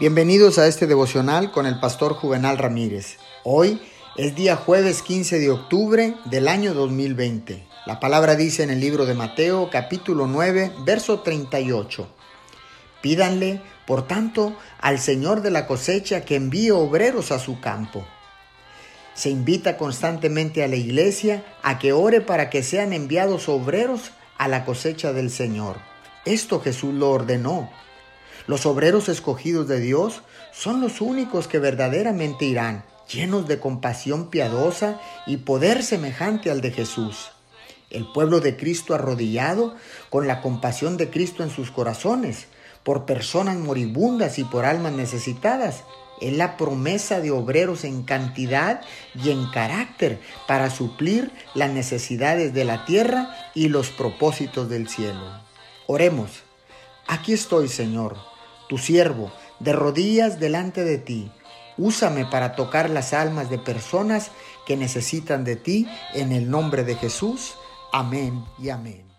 Bienvenidos a este devocional con el pastor Juvenal Ramírez. Hoy es día jueves 15 de octubre del año 2020. La palabra dice en el libro de Mateo capítulo 9, verso 38. Pídanle, por tanto, al Señor de la cosecha que envíe obreros a su campo. Se invita constantemente a la iglesia a que ore para que sean enviados obreros a la cosecha del Señor. Esto Jesús lo ordenó los obreros escogidos de Dios son los únicos que verdaderamente irán, llenos de compasión piadosa y poder semejante al de Jesús. El pueblo de Cristo arrodillado, con la compasión de Cristo en sus corazones, por personas moribundas y por almas necesitadas, es la promesa de obreros en cantidad y en carácter para suplir las necesidades de la tierra y los propósitos del cielo. Oremos. Aquí estoy, Señor tu siervo, de rodillas delante de ti. Úsame para tocar las almas de personas que necesitan de ti en el nombre de Jesús. Amén y amén.